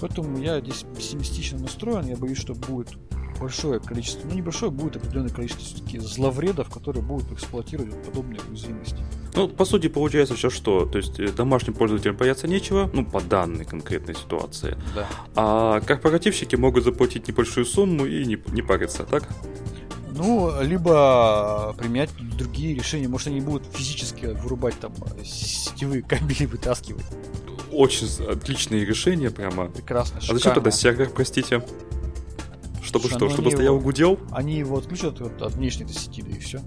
Поэтому я здесь пессимистично настроен, я боюсь, что будет большое количество, ну небольшое, будет определенное количество все-таки зловредов, которые будут эксплуатировать подобные уязвимости. Ну, по сути, получается сейчас что? То есть э, домашним пользователям бояться нечего, ну, по данной конкретной ситуации. Да. А корпоративщики могут заплатить небольшую сумму и не, не париться, так? Ну, либо применять другие решения. Может, они будут физически вырубать там сетевые кабели, вытаскивать. Очень отличные решения прямо. Прекрасно, шикарно. А зачем тогда сервер, простите? Чтобы Слушай, что, ну чтобы стоял его, гудел? Они его отключат вот от внешней сети, да и все.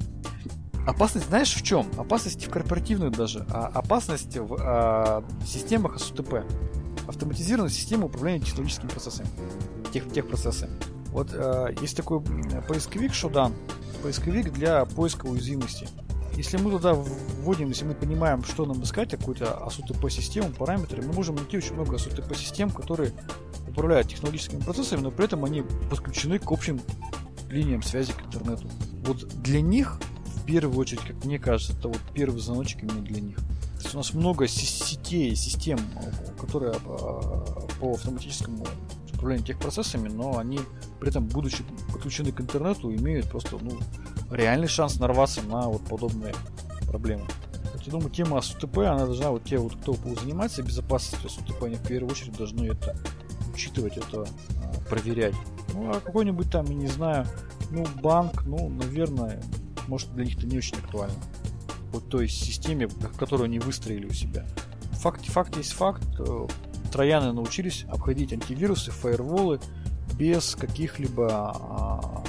Опасность, знаешь, в чем? Опасность в корпоративную даже, а опасность в а, системах СУТП. Автоматизированная система управления технологическими процессами. Тех, тех процессами. Вот а, есть такой поисковик Shodan, поисковик для поиска уязвимости. Если мы туда вводим, если мы понимаем, что нам искать, какую-то АСУТП-систему, параметры, мы можем найти очень много АСУТП-систем, которые управляют технологическими процессами, но при этом они подключены к общим линиям связи к интернету. Вот для них первую очередь, как мне кажется, это вот первый звоночек именно для них. То есть у нас много сетей, систем, которые а, по автоматическому управлению техпроцессами, но они при этом, будучи подключены к интернету, имеют просто ну, реальный шанс нарваться на вот подобные проблемы. Я думаю, тема СУТП, она должна, вот те, вот, кто будет заниматься безопасностью СУТП, они в первую очередь должны это учитывать, это а, проверять. Ну, а какой-нибудь там, я не знаю, ну, банк, ну, наверное, может для них это не очень актуально. Вот той системе, которую они выстроили у себя. Факт, факт есть факт. Э, трояны научились обходить антивирусы, фаерволы без каких-либо а,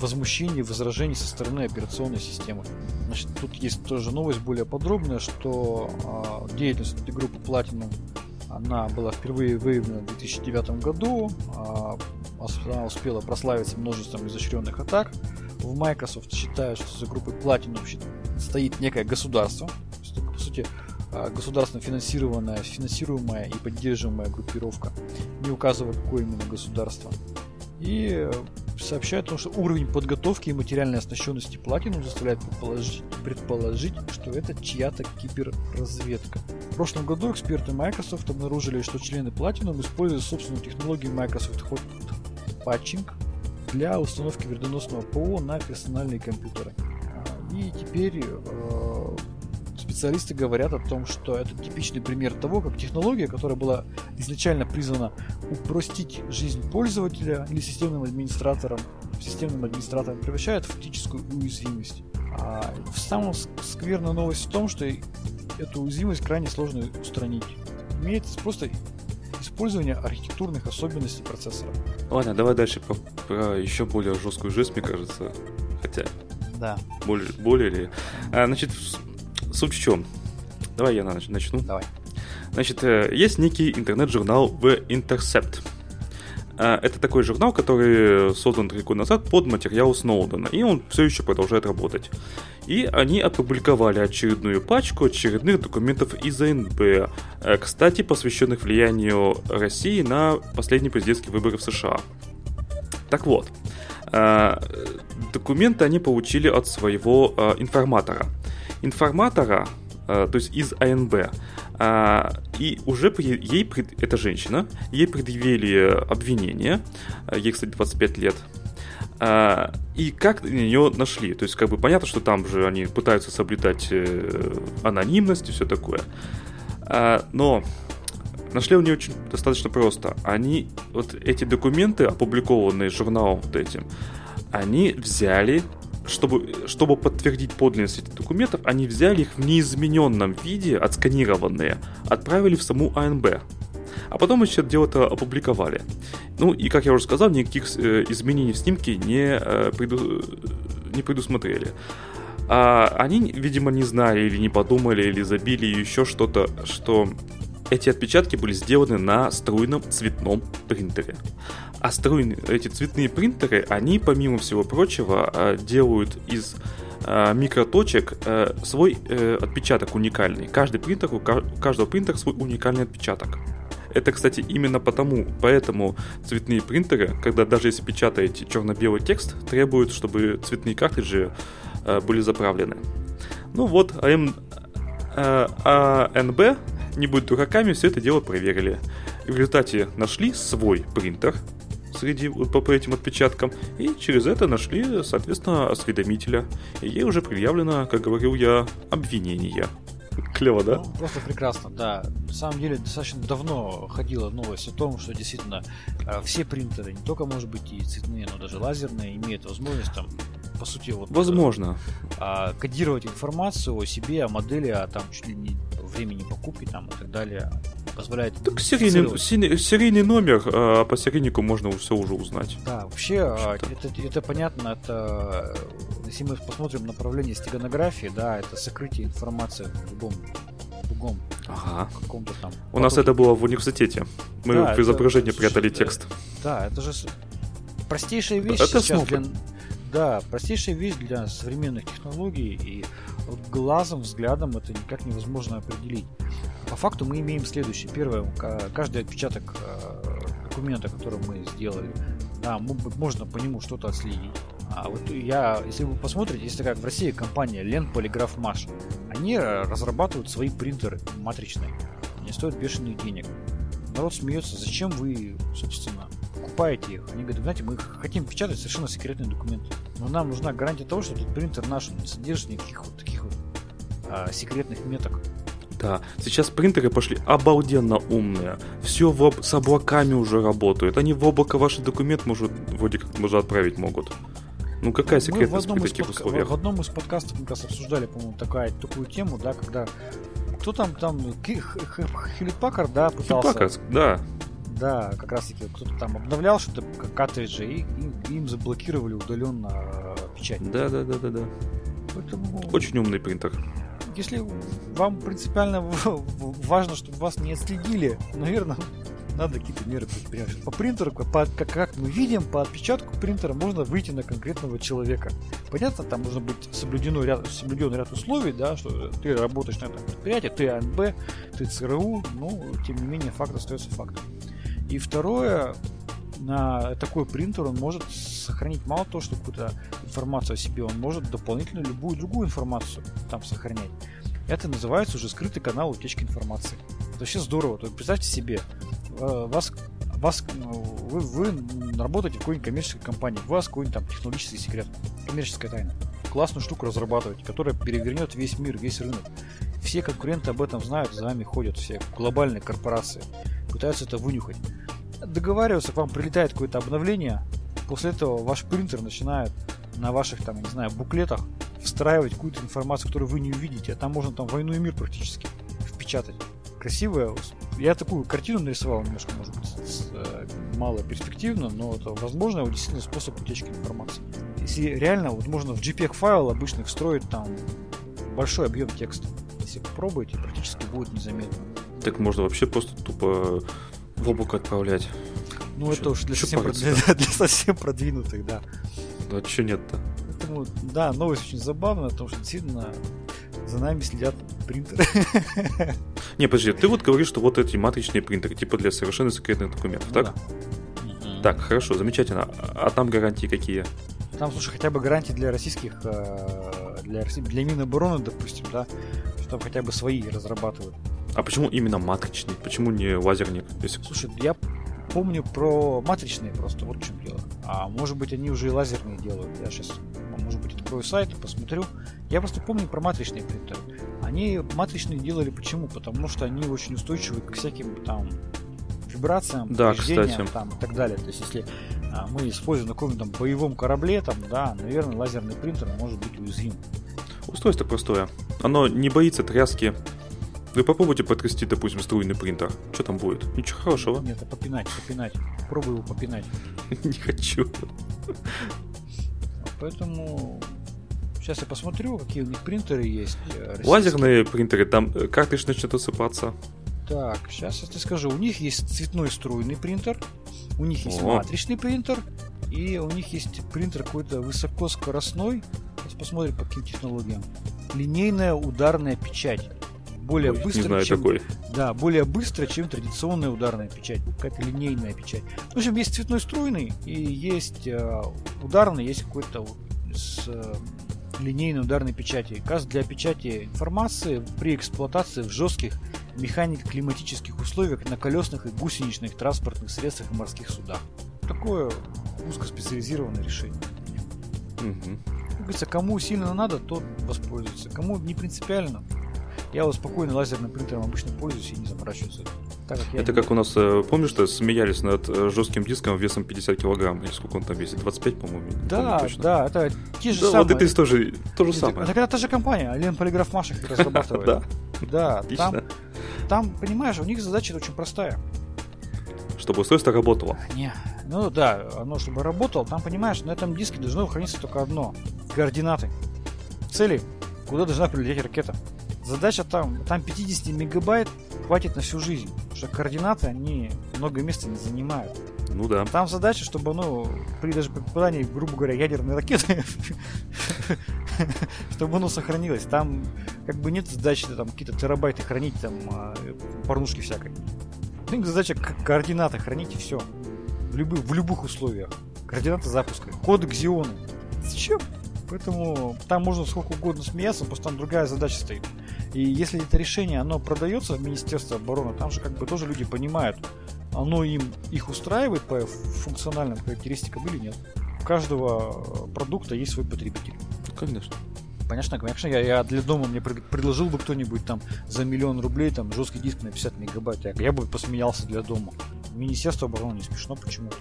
возмущений, возражений со стороны операционной системы. Значит, тут есть тоже новость более подробная, что а, деятельность этой группы Platinum она была впервые выявлена в 2009 году. А, она успела прославиться множеством изощренных атак в Microsoft считают, что за группой Platinum стоит некое государство, по сути, а, государственно финансированная, финансируемая и поддерживаемая группировка, не указывая, какое именно государство. И сообщает о том, что уровень подготовки и материальной оснащенности Platinum заставляет предположить, предположить, что это чья-то киберразведка. В прошлом году эксперты Microsoft обнаружили, что члены Platinum используют собственную технологию Microsoft Hot Patching для установки вредоносного ПО на персональные компьютеры. А, и теперь э, специалисты говорят о том, что это типичный пример того, как технология, которая была изначально призвана упростить жизнь пользователя или системным администратором, системным администратором превращает в фактическую уязвимость. А самая скверная новость в том, что эту уязвимость крайне сложно устранить. Имеется просто использование архитектурных особенностей процессора. Ладно, давай дальше про, про еще более жесткую жизнь, мне кажется. Хотя. Да. Более, более ли. А, значит, суть в чем? Давай я начну. Давай. Значит, э, есть некий интернет-журнал The Intercept. А, это такой журнал, который создан три года назад под материал Сноудена, и он все еще продолжает работать. И они опубликовали очередную пачку очередных документов из АНБ, э, кстати, посвященных влиянию России на последние президентские выборы в США. Так вот, э, документы они получили от своего э, информатора. Информатора, то есть из АНБ, и уже ей, эта женщина, ей предъявили обвинение, ей, кстати, 25 лет, а, и как ее нашли? То есть, как бы понятно, что там же они пытаются соблюдать э, анонимность и все такое. А, но нашли они очень достаточно просто. Они, вот эти документы, опубликованные журналом вот этим, они взяли чтобы, чтобы подтвердить подлинность этих документов, они взяли их в неизмененном виде, отсканированные, отправили в саму АНБ. А потом еще дело-то опубликовали. Ну и, как я уже сказал, никаких э, изменений в снимке не, э, преду... не предусмотрели. А они, видимо, не знали или не подумали, или забили еще что-то, что эти отпечатки были сделаны на струйном цветном принтере. А струйные, эти цветные принтеры, они, помимо всего прочего, э, делают из э, микроточек э, свой отпечаток уникальный. Каждый принтер, у каждого принтера свой уникальный отпечаток. Это, кстати, именно потому, поэтому цветные принтеры, когда даже если печатаете черно-белый текст, требуют, чтобы цветные картриджи были заправлены. Ну вот, АМ, АНБ, не будь дураками, все это дело проверили. И в результате нашли свой принтер, среди, по, по этим отпечаткам, и через это нашли, соответственно, осведомителя. И ей уже предъявлено, как говорил я, обвинение. Клево, да? Ну, просто прекрасно, да. На самом деле, достаточно давно ходила новость о том, что действительно э, все принтеры, не только, может быть, и цветные, но даже лазерные, имеют возможность там по сути, вот... Возможно. А, кодировать информацию о себе, о модели, о там чуть ли не времени покупки там и так далее позволяет... Так серийный, серийный номер, а по серийнику можно все уже узнать. Да, вообще, а, это, это понятно, это если мы посмотрим направление стеганографии, да, это сокрытие информации в любом другом ага. каком-то там. У нас это было в университете. Мы да, в изображении это, прятали это, текст. Да, это же простейшая вещь это сейчас для, да, простейшая вещь для современных технологий, и вот глазом, взглядом это никак невозможно определить. По факту мы имеем следующее. Первое, каждый отпечаток э, документа, который мы сделали, да, можно по нему что-то отследить. А вот я, если вы посмотрите, есть такая в России компания Лен Полиграф Маш, они разрабатывают свои принтеры матричные. Они стоят бешеных денег. Народ смеется, зачем вы, собственно, покупаете их? Они говорят, знаете, мы хотим печатать совершенно секретные документы. Но нам нужна гарантия того, что этот принтер наш не содержит никаких вот таких вот а, секретных меток. Да, сейчас принтеры пошли обалденно умные. Все в, с облаками уже работают. Они в облако ваш документ может, вроде как уже отправить могут. Ну какая секретность при таких подка- условиях? В одном из подкастов мы как раз обсуждали, по-моему, такая, такую тему, да, когда кто там, там, Хилит Паккард, да, пытался... Паккард, да. Да, как раз таки кто-то там обновлял что-то, картриджи, и, и им заблокировали удаленно э, печать. Да, да, да, да, да. Поэтому... Очень умный принтер. Если вам принципиально важно, чтобы вас не отследили, наверное, надо какие-то меры предпринять. По принтеру, по, как, как мы видим, по отпечатку принтера можно выйти на конкретного человека. Понятно, там должно быть соблюдено ряд, соблюден ряд условий, да, что ты работаешь на этом предприятии, ты АНБ, ты ЦРУ, но тем не менее факт остается фактом. И второе, на такой принтер он может сохранить мало того, что какую-то информацию о себе, он может дополнительно любую другую информацию там сохранять. Это называется уже скрытый канал утечки информации. Это вообще здорово. То есть представьте себе, вас, вас, ну, вы, вы работаете в какой-нибудь коммерческой компании, у вас какой-нибудь там технологический секрет, коммерческая тайна. Классную штуку разрабатываете, которая перевернет весь мир, весь рынок. Все конкуренты об этом знают, за вами ходят все глобальные корпорации, пытаются это вынюхать. Договариваются, к вам прилетает какое-то обновление, после этого ваш принтер начинает на ваших там, не знаю, буклетах встраивать какую-то информацию, которую вы не увидите. А там можно там войну и мир практически впечатать. Красивая. Я такую картину нарисовал немножко, может быть, с, э, мало перспективно, но это возможно действительно способ утечки информации. Если реально, вот можно в JPEG файл обычно встроить там большой объем текста. Если попробуете, практически будет незаметно. Так можно вообще просто тупо в облако отправлять. Ну, чё, это уж для совсем, для, для совсем продвинутых, да. Да, что нет-то? Поэтому, да, новость очень забавная, потому что действительно за нами следят принтеры. Не, подожди, ты вот говоришь, что вот эти матричные принтеры, типа для совершенно секретных документов, ну, так? Да. Так, хорошо, замечательно. А там гарантии какие? Там, слушай, хотя бы гарантии для российских, э, для, для Минобороны, допустим, да, что там хотя бы свои разрабатывают. А почему именно матричный? Почему не лазерник? Если... Слушай, я помню про матричные просто, вот в чем дело. А может быть они уже и лазерные делают. Я сейчас, может быть, открою сайт и посмотрю. Я просто помню про матричные принтеры. Они матричные делали почему? Потому что они очень устойчивы к всяким там вибрациям, да, кстати. там и так далее. То есть если а, мы используем на каком-то там боевом корабле, там, да, наверное, лазерный принтер может быть уязвим. Устройство простое. Оно не боится тряски, вы попробуйте потрясти, допустим, струйный принтер. Что там будет? Ничего хорошего. Нет, а попинать, попинать. Пробуй его попинать. Не хочу. Поэтому сейчас я посмотрю, какие у них принтеры есть. Э, Лазерные принтеры, там э, картридж начнет осыпаться. Так, сейчас я тебе скажу. У них есть цветной струйный принтер, у них есть О. матричный принтер, и у них есть принтер какой-то высокоскоростной. Сейчас посмотрим по каким технологиям. Линейная ударная печать более Ой, быстро, не знаю чем, такой. Да, более быстро, чем традиционная ударная печать, какая-то линейная печать. В общем, есть цветной струйный и есть э, ударный, есть какой-то с э, линейной ударной печати. Газ для печати информации при эксплуатации в жестких механико-климатических условиях на колесных и гусеничных транспортных средствах и морских судах. Такое узкоспециализированное решение. Угу. Как говорится, кому сильно надо, тот воспользуется. Кому не принципиально, я вот спокойно лазерным принтером обычно пользуюсь и не заморачиваюсь. Так как это не... как у нас, э, помнишь, что смеялись над э, жестким диском весом 50 килограмм, или сколько он там весит, 25, по-моему? Да, да, это те же да, самые. вот это тоже то же самое. Это, это та же компания, Ален Полиграф Машек разрабатывает. Да. Да, там, там, понимаешь, у них задача очень простая. Чтобы устройство работало. Не, ну да, оно чтобы работало, там, понимаешь, на этом диске должно храниться только одно. Координаты. Цели, куда должна прилететь ракета. Задача там, там 50 мегабайт хватит на всю жизнь. Потому что координаты, они много места не занимают. Ну да. Там задача, чтобы, ну, при даже попадании, грубо говоря, ядерной ракеты, чтобы оно сохранилось. Там как бы нет задачи там какие-то терабайты хранить, там, а, порнушки всякой. Задача координаты хранить и все. В любых, в любых условиях. Координаты запуска. Коды Xeon. Зачем? Поэтому там можно сколько угодно смеяться, просто там другая задача стоит. И если это решение, оно продается в Министерство обороны, там же как бы тоже люди понимают, оно им их устраивает по функциональным характеристикам или нет. У каждого продукта есть свой потребитель. Конечно. Понятно, конечно, я, я для дома мне предложил бы кто-нибудь там за миллион рублей там жесткий диск на 50 мегабайт. Я, я бы посмеялся для дома. Министерство обороны не смешно почему-то.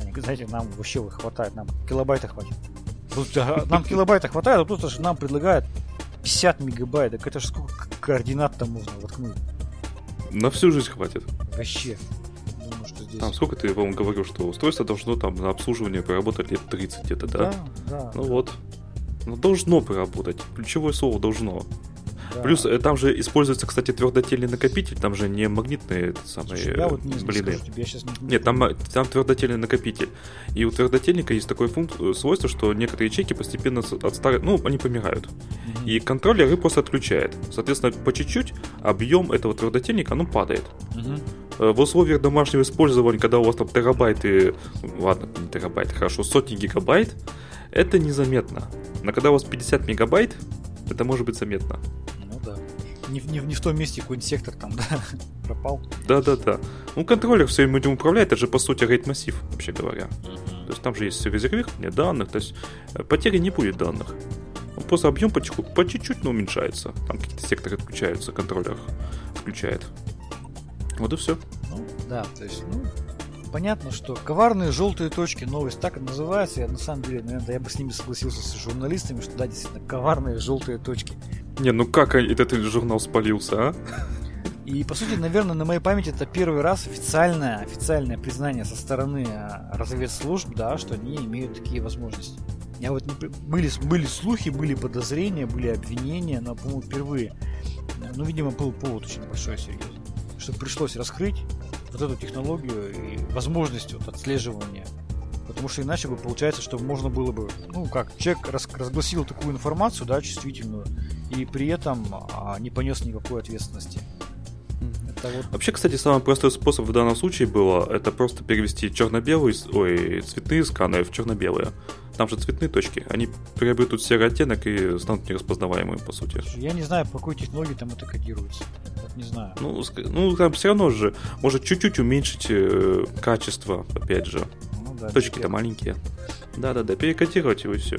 Они, знаете, нам вообще хватает, нам килобайта хватит. Нам килобайта хватает, а тут нам предлагают 50 мегабайт. Так это же сколько координат там можно воткнуть? На всю жизнь хватит. Вообще. Думаю, что здесь... Там сколько ты, по-моему, говорил, что устройство должно там на обслуживание проработать лет 30 где-то, да? Да, да. Ну да. вот. Ну, должно проработать. Ключевое слово должно. Да. Плюс э, там же используется, кстати, твердотельный накопитель, там же не магнитные самые Слушай, я вот не блины. Скажу, тебе, сейчас не... Нет, там, там твердотельный накопитель. И у твердотельника есть такое функ... Э, свойство, что некоторые ячейки постепенно отстарят, ну, они помирают. И контроллер их просто отключает. Соответственно, по чуть-чуть объем этого твердотельника, ну, падает. Угу. В условиях домашнего использования, когда у вас там терабайты, ладно, не терабайты, хорошо, сотни гигабайт, это незаметно. Но когда у вас 50 мегабайт, это может быть заметно не, не, не в том месте какой-нибудь сектор там, да, пропал. Да-да-да. Ну, контроллер всем этим управляет, это же, по сути, рейд-массив, вообще говоря. Uh-huh. То есть там же есть резервирование данных, то есть э, потери не будет данных. Он просто объем по, по чуть-чуть, но уменьшается. Там какие-то секторы отключаются, контроллер включает. Вот и все. Ну, да, то есть, ну, понятно, что коварные желтые точки, новость так и называется. Я на самом деле, наверное, я бы с ними согласился с журналистами, что да, действительно, коварные желтые точки. Не, ну как этот журнал спалился, а? И, по сути, наверное, на моей памяти это первый раз официальное, официальное признание со стороны а, разведслужб, да, что они имеют такие возможности. Я вот не, были, были слухи, были подозрения, были обвинения, но, по-моему, впервые. Ну, видимо, был повод очень большой, серьезно. Что пришлось раскрыть вот эту технологию и возможность вот отслеживания Потому что иначе бы получается, что можно было бы, ну как, человек раз, разгласил такую информацию, да, чувствительную, и при этом а, не понес никакой ответственности. вот... Вообще, кстати, самый простой способ в данном случае было это просто перевести черно-белые, ой, цветные сканы в черно-белые. Там же цветные точки, они приобретут серый оттенок и станут нераспознаваемыми, по сути. Я не знаю, по какой технологии там это кодируется. Вот не знаю. Ну, ну там все равно же может чуть-чуть уменьшить э, качество, опять же да. Точки-то маленькие. Да-да-да, перекодировать его и все.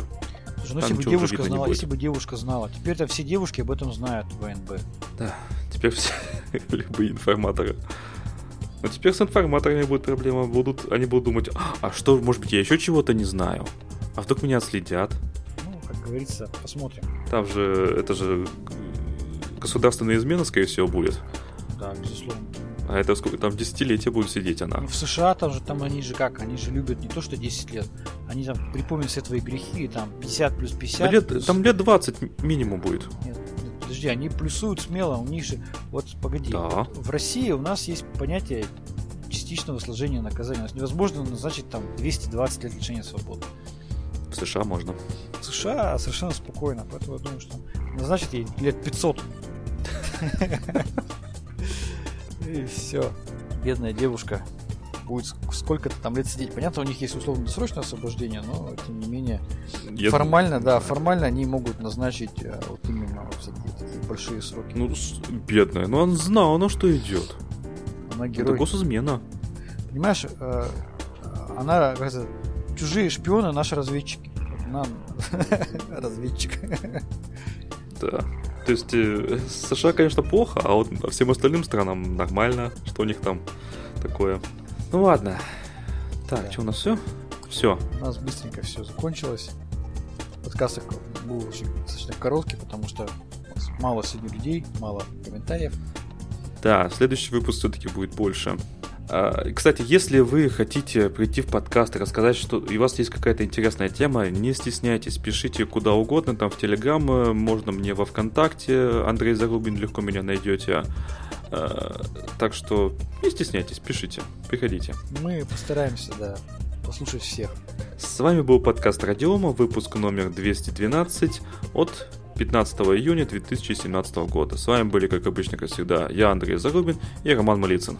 Слушай, ну если бы девушка знала, если бы девушка знала. Теперь-то все девушки об этом знают в ВНБ. Да, теперь все любые информаторы. Но теперь с информаторами будет проблема. Будут, они будут думать, а что, может быть, я еще чего-то не знаю? А вдруг меня следят? Ну, как говорится, посмотрим. Там же, это же государственная измена, скорее всего, будет. Да, безусловно. А это сколько? Там десятилетия будет сидеть она. Ну, в США там же, там они же как, они же любят не то, что 10 лет, они там припомнят все твои грехи, там 50 плюс 50. Да лет, плюс... Там лет 20 минимум будет. Нет, нет, подожди, они плюсуют смело, у них же, вот погоди, да. в России у нас есть понятие частичного сложения наказания. У нас невозможно назначить там 220 лет лишения свободы. В США можно. В США совершенно спокойно, поэтому я думаю, что назначить ей лет 500. И все. Бедная девушка будет сколько-то там лет сидеть. Понятно, у них есть условно-досрочное освобождение, но тем не менее Я формально, да, формально они могут назначить а, вот именно вот такие, такие большие сроки. Ну, бедная, но он знал, на что идет. Она герой. Это госизмена. Понимаешь, э, она, как чужие шпионы, наши разведчики. Нам разведчик. Да. То есть э, США, конечно, плохо, а вот всем остальным странам нормально, что у них там такое. Ну ладно. Так, да. что у нас все? Все. У нас быстренько все закончилось. Подкаст был очень достаточно короткий, потому что мало сегодня людей, мало комментариев. Да, следующий выпуск все-таки будет больше. А, кстати, если вы хотите прийти в подкаст и рассказать, что у вас есть какая-то интересная тема, не стесняйтесь, пишите куда угодно, там в Телеграм, э, можно мне во Вконтакте, Андрей Зарубин, легко меня найдете. А, так что не стесняйтесь, пишите, приходите. Мы постараемся, да, послушать всех. С вами был подкаст Радиома, выпуск номер 212 от 15 июня 2017 года. С вами были, как обычно, как всегда, я, Андрей Зарубин и Роман Малицын.